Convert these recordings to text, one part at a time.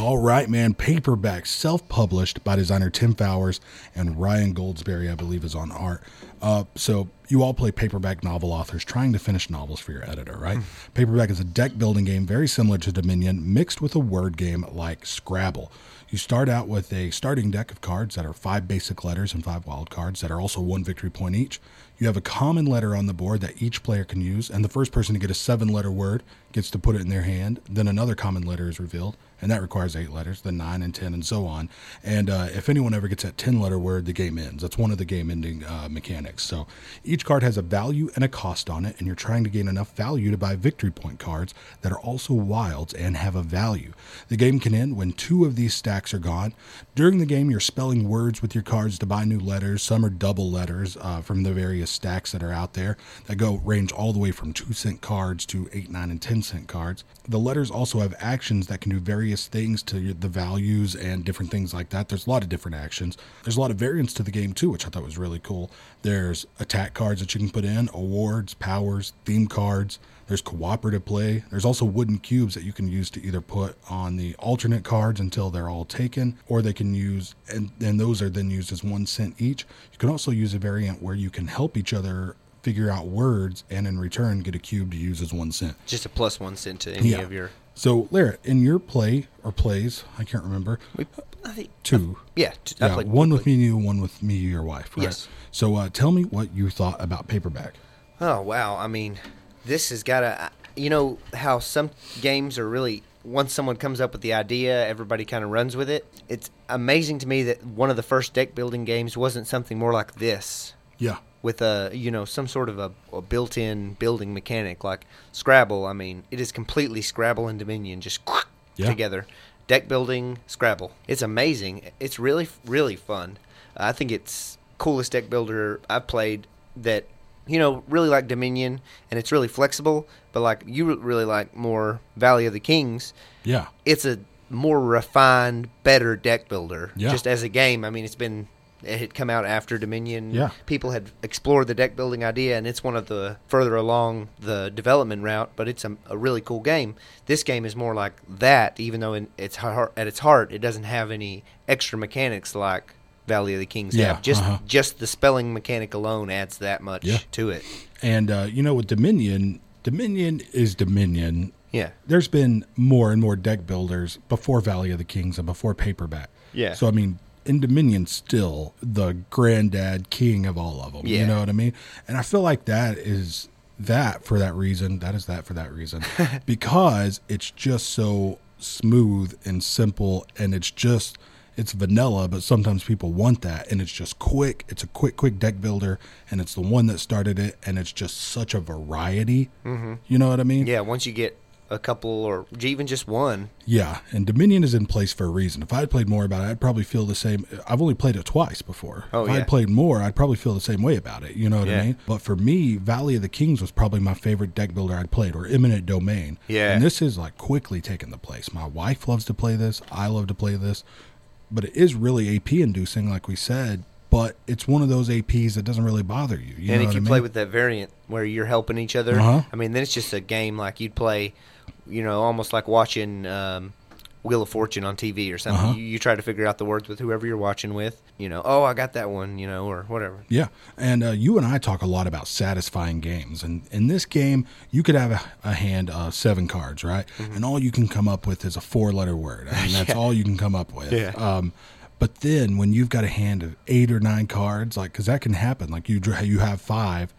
All right, man. Paperback, self published by designer Tim Fowers and Ryan Goldsberry, I believe, is on art. Uh, so you all play paperback novel authors trying to finish novels for your editor, right? Paperback is a deck building game very similar to Dominion, mixed with a word game like Scrabble. You start out with a starting deck of cards that are five basic letters and five wild cards that are also one victory point each. You have a common letter on the board that each player can use, and the first person to get a seven letter word gets to put it in their hand. Then another common letter is revealed, and that requires eight letters, then nine and 10, and so on. And uh, if anyone ever gets that 10 letter word, the game ends. That's one of the game ending uh, mechanics. So each card has a value and a cost on it, and you're trying to gain enough value to buy victory point cards that are also wilds and have a value. The game can end when two of these stacks are gone. During the game, you're spelling words with your cards to buy new letters. Some are double letters uh, from the various stacks that are out there that go range all the way from two cent cards to eight, nine, and 10 cent cards. The letters also have actions that can do various things to the values and different things like that. There's a lot of different actions. There's a lot of variants to the game too, which I thought was really cool. There's attack cards that you can put in, awards, powers, theme cards. There's cooperative play. There's also wooden cubes that you can use to either put on the alternate cards until they're all taken, or they can use, and, and those are then used as one cent each. You can also use a variant where you can help each other figure out words and in return get a cube to use as one cent. Just a plus one cent to any Yeah. of your. So, Lara, in your play or plays, I can't remember, We, I think two. yeah. t- I Yeah, played- one with me and you, one with me, and your wife, right? Yes. So, uh, tell me what you thought about paperback. Oh wow! I mean, this has got to. You know how some games are really. Once someone comes up with the idea, everybody kind of runs with it. It's amazing to me that one of the first deck building games wasn't something more like this, Yeah. with a you know some sort of a, a built-in building mechanic like Scrabble. I mean, it is completely Scrabble and Dominion just Yeah. together. Deck building, Scrabble. It's amazing. It's really really fun. I think it's coolest deck builder I've played that you know really like Dominion and it's really flexible, but like you really like more Valley of the Kings. Yeah. It's a more refined, better deck builder. Yeah. Just as a game, I mean, it's been it had come out after Dominion. Yeah. People had explored the deck building idea, and it's one of the further along the development route. But it's a, a really cool game. This game is more like that, even though in its heart, at its heart, it doesn't have any extra mechanics like Valley of the Kings Yeah, have. Just uh-huh. just the spelling mechanic alone adds that much Yeah. to it. And, uh, you know, with Dominion, Dominion is Dominion. Yeah. There's been more and more deck builders before Valley of the Kings and before Paperback. Yeah. So, I mean, in Dominion, still the granddad king of all of them. You know what I mean? And I feel like that is that for that reason. That is that for that reason. because it's just so smooth and simple and it's just it's vanilla but sometimes people want that and it's just quick it's a quick quick deck builder and it's the one that started it and it's just such a variety mm-hmm. you know what i mean Yeah. Once you get a couple or even just one, yeah, and Dominion is in place for a reason. If I had played more about it, I'd probably feel the same. I've only played it twice before. Oh, if yeah. I'd played more, I'd probably feel the same way about it. You know what Yeah. I mean? But for me, Valley of the Kings was probably my favorite deck builder I'd played, or Eminent Domain. Yeah. And this is like quickly taking the place. My wife loves to play this. I love to play this. But it is really AP inducing, like we said. But it's one of those APs that doesn't really bother you. you and if you I play with that variant where you're helping each other, Uh-huh. I mean, then it's just a game like you'd play, you know, almost like watching um, Wheel of Fortune on TV or something. Uh-huh. You, you try to figure out the words with whoever you're watching with. You know, oh, I got that one, you know, or whatever. Yeah, and uh, you and I talk a lot about satisfying games, and in this game, you could have a, a hand of seven cards, right? Mm-hmm. And all you can come up with is a four-letter word. I mean, that's all you can come up with. Yeah. Um, but then when you've got a hand of eight or nine cards, like because that can happen, like you you have five,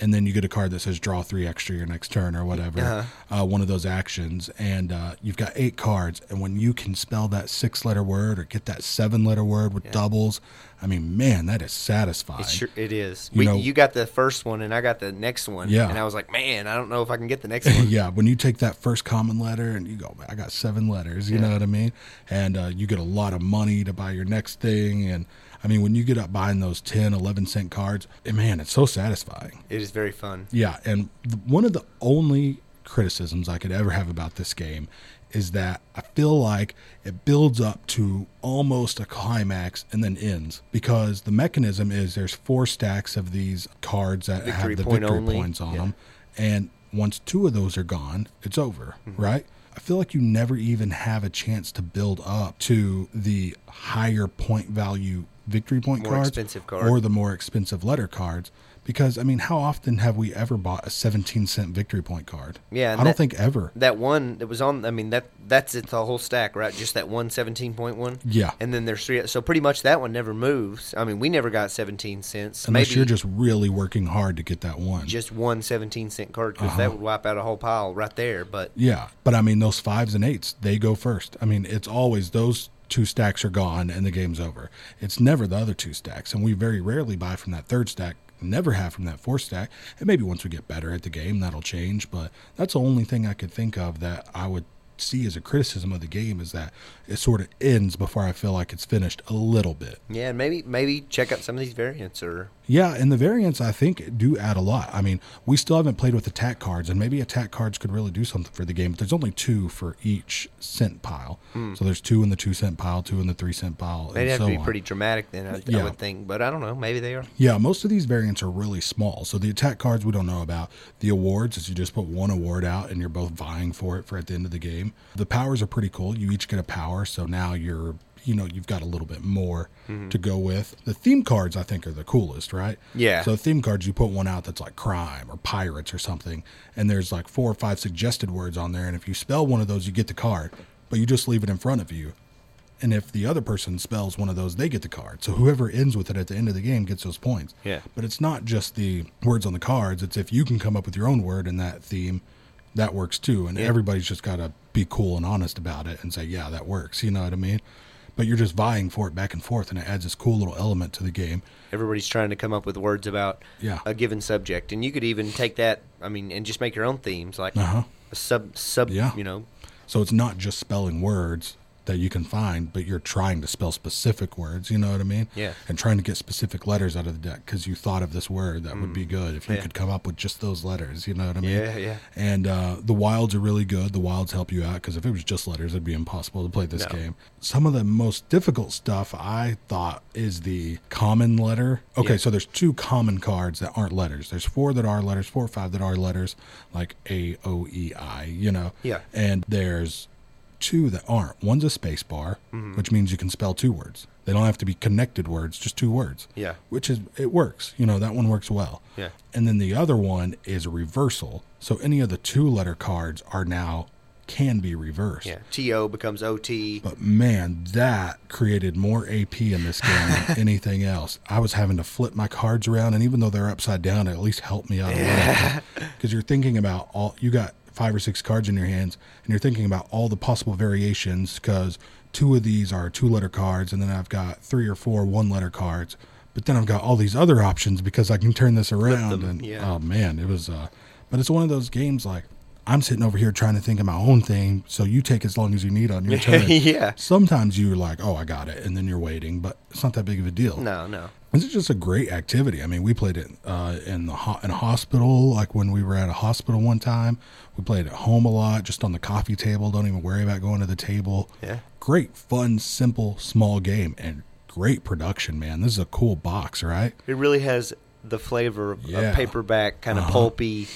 and then you get a card that says draw three extra your next turn or whatever, Uh-huh. uh, one of those actions, and uh, you've got eight cards, and when you can spell that six-letter word or get that seven-letter word with doubles, I mean, man, that is satisfying. It sure it is. You we, know- you got the first one, and I got the next one. Yeah. and I was like, man, I don't know if I can get the next one. yeah, when you take that first common letter and you go, I got seven letters, you know what I mean? And uh, you get a lot of money to buy your next thing. And I mean, when you get up buying those 10, 11 cent cards, eh, man, it's so satisfying. It is very fun. Yeah. And one of the only criticisms I could ever have about this game is that I feel like it builds up to almost a climax and then ends because the mechanism is there's four stacks of these cards that Victory have the point victory only. points on Yeah. them. And once two of those are gone, it's over, Mm-hmm. right? I feel like you never even have a chance to build up to the higher point value victory point More cards expensive card. or the more expensive letter cards. Because I mean, how often have we ever bought a 17 cent victory point card? Yeah, I and don't think ever. That one that was on. I mean that that's it. The whole stack, right? Just that one seventeen point one. Yeah. And then there's three. So pretty much that one never moves. I mean, we never got seventeen cents. Unless Maybe you're just really working hard to get that one. just one 17 cent card because Uh-huh. that would wipe out a whole pile right there. But Yeah, but I mean those fives and eights, they go first. I mean, it's always those two stacks are gone and the game's over. It's never the other two stacks, and we very rarely buy from that third stack. Never have from that fourth stack. And maybe once we get better at the game, that'll change. But that's the only thing I could think of that I would see as a criticism of the game is that it sort of ends before I feel like it's finished a little bit. yeah, maybe maybe check out some of these variants or Yeah, and the variants I think do add a lot. I mean, we still haven't played with attack cards, and maybe attack cards could really do something for the game. But there's only two for each cent pile, hmm. so there's two in the two cent pile, two in the three cent pile, they'd and have so to be on. pretty dramatic then. I, I would think, but I don't know. Maybe they are. Yeah, most of these variants are really small. So the attack cards we don't know about. The awards is you just put one award out and you're both vying for it for at the end of the game. The powers are pretty cool. You each get a power, so now you're you know you've got a little bit more mm-hmm. to go with. The theme cards I think are the coolest, right? Yeah. So theme cards you put one out that's like crime or pirates or something, and there's like four or five suggested words on there, and if you spell one of those, you get the card, but you just leave it in front of you. And if the other person spells one of those, they get the card. So whoever ends with it at the end of the game gets those points. Yeah. But it's not just the words on the cards. It's if you can come up with your own word in that theme, that works too. And Yeah. everybody's just got to be cool and honest about it and say, yeah, that works. You know what I mean? But you're just vying for it back and forth, and it adds this cool little element to the game. Everybody's trying to come up with words about Yeah. a given subject, and you could even take that. I mean, and just make your own themes, like Uh huh. a sub sub. Yeah. You know, So it's not just spelling words that you can find, but you're trying to spell specific words. You know what I mean? Yeah. And trying to get specific letters out of the deck because you thought of this word that would be good if you Mm. Yeah. could come up with just those letters. You know what I mean? Yeah, yeah. And uh, the wilds are really good. The wilds help you out because if it was just letters, it'd be impossible to play this No. game. Some of the most difficult stuff I thought is the common letter. Okay, Yeah. so there's two common cards that aren't letters. There's four that are letters, four or five that are letters, like A, O, E, I. You know. Yeah. And there's two that aren't. One's a space bar, Mm-hmm. which means you can spell two words. They don't have to be connected words, just two words. Yeah. Which is it works. You know, that one works well. Yeah. And then the other one is a reversal. So any of the two letter cards are now can be reversed. yeah. To becomes ot. But man, that created more AP in this game than anything else. I was having to flip my cards around, and even though they're upside down, it at least helped me out a little. Because you're thinking about all you got five or six cards in your hands, and you're thinking about all the possible variations. Because two of these are two letter cards, and then I've got three or four one letter cards. But then I've got all these other options because I can turn this around. them, and yeah. oh man, it was. uh But it's one of those games like. I'm sitting over here trying to think of my own thing, so you take as long as you need on your turn. yeah. Sometimes you're like, oh, I got it, and then you're waiting, but it's not that big of a deal. No, no. This is just a great activity. I mean, we played it uh, in the ho- in a hospital, like when we were at a hospital one time. We played at home a lot, just on the coffee table. Don't even worry about going to the table. Yeah. Great, fun, simple, small game, and great production, man. This is a cool box, right? It really has the flavor of Yeah. a paperback, kind of Uh-huh. pulpy.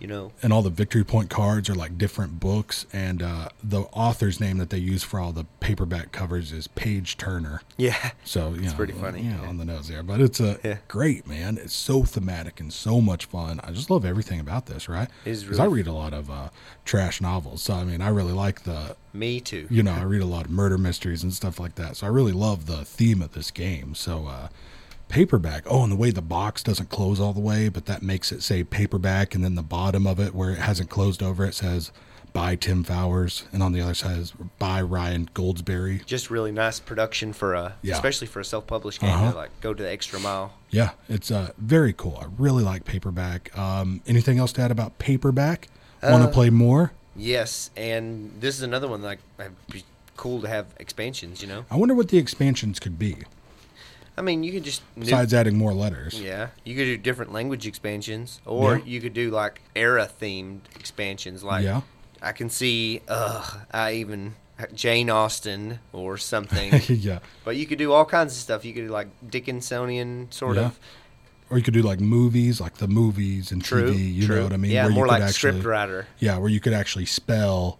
You know. and all the victory point cards are like different books and uh, the author's name that they use for all the paperback covers is paige turner Yeah. so you know, pretty funny, you know, yeah. on the nose there but it's a Yeah. great man it's so thematic and so much fun i just love everything about this right It is 'Cause really i read a lot of uh, trash novels so i mean i really like the Me too. you know i read a lot of murder mysteries and stuff like that so i really love the theme of this game so uh paperback oh and the way the box doesn't close all the way but that makes it say paperback and then the bottom of it where it hasn't closed over it says by tim fowers and on the other side is by ryan goldsberry Just really nice production for a, Yeah. especially for a self-published game. Uh-huh. To like go to the extra mile. yeah it's uh very cool i really like paperback um anything else to add about paperback want to Uh, play more Yes, and this is another one like cool to have expansions. You know, i wonder what the expansions could be I mean, you could just new- besides adding more letters yeah, you could do different language expansions, or Yeah. you could do like era themed expansions. Like Yeah. I can see, uh, I even Jane Austen or something. yeah But you could do all kinds of stuff. You could do like Dickinsonian sort Yeah. of or you could do like movies, like the movies and True. TV. You true. know what I mean? Yeah, Where you more like actually- script writer. Yeah, where you could actually spell.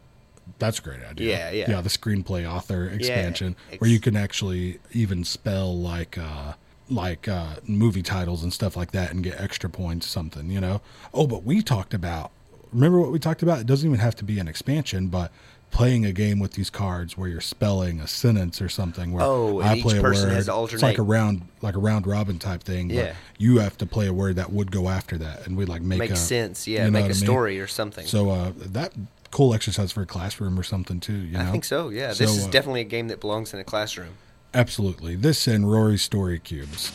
That's a great idea. Yeah, yeah. Yeah, the screenplay author expansion, ex- where you can actually even spell like uh like uh movie titles and stuff like that and get extra points something, you know. Oh, but we talked about remember what we talked about? It doesn't even have to be an expansion, but playing a game with these cards where you're spelling a sentence or something where Oh, I each play a person word. It's like a round like a round robin type thing. Yeah. But you have to play a word that would go after that and we like make Makes a, sense. Yeah, you know make a I mean? story or something. So uh, that cool exercise for a classroom or something too. You know, I think so. Yeah, So, this is uh, definitely a game that belongs in a classroom. absolutely. This and Rory's story cubes.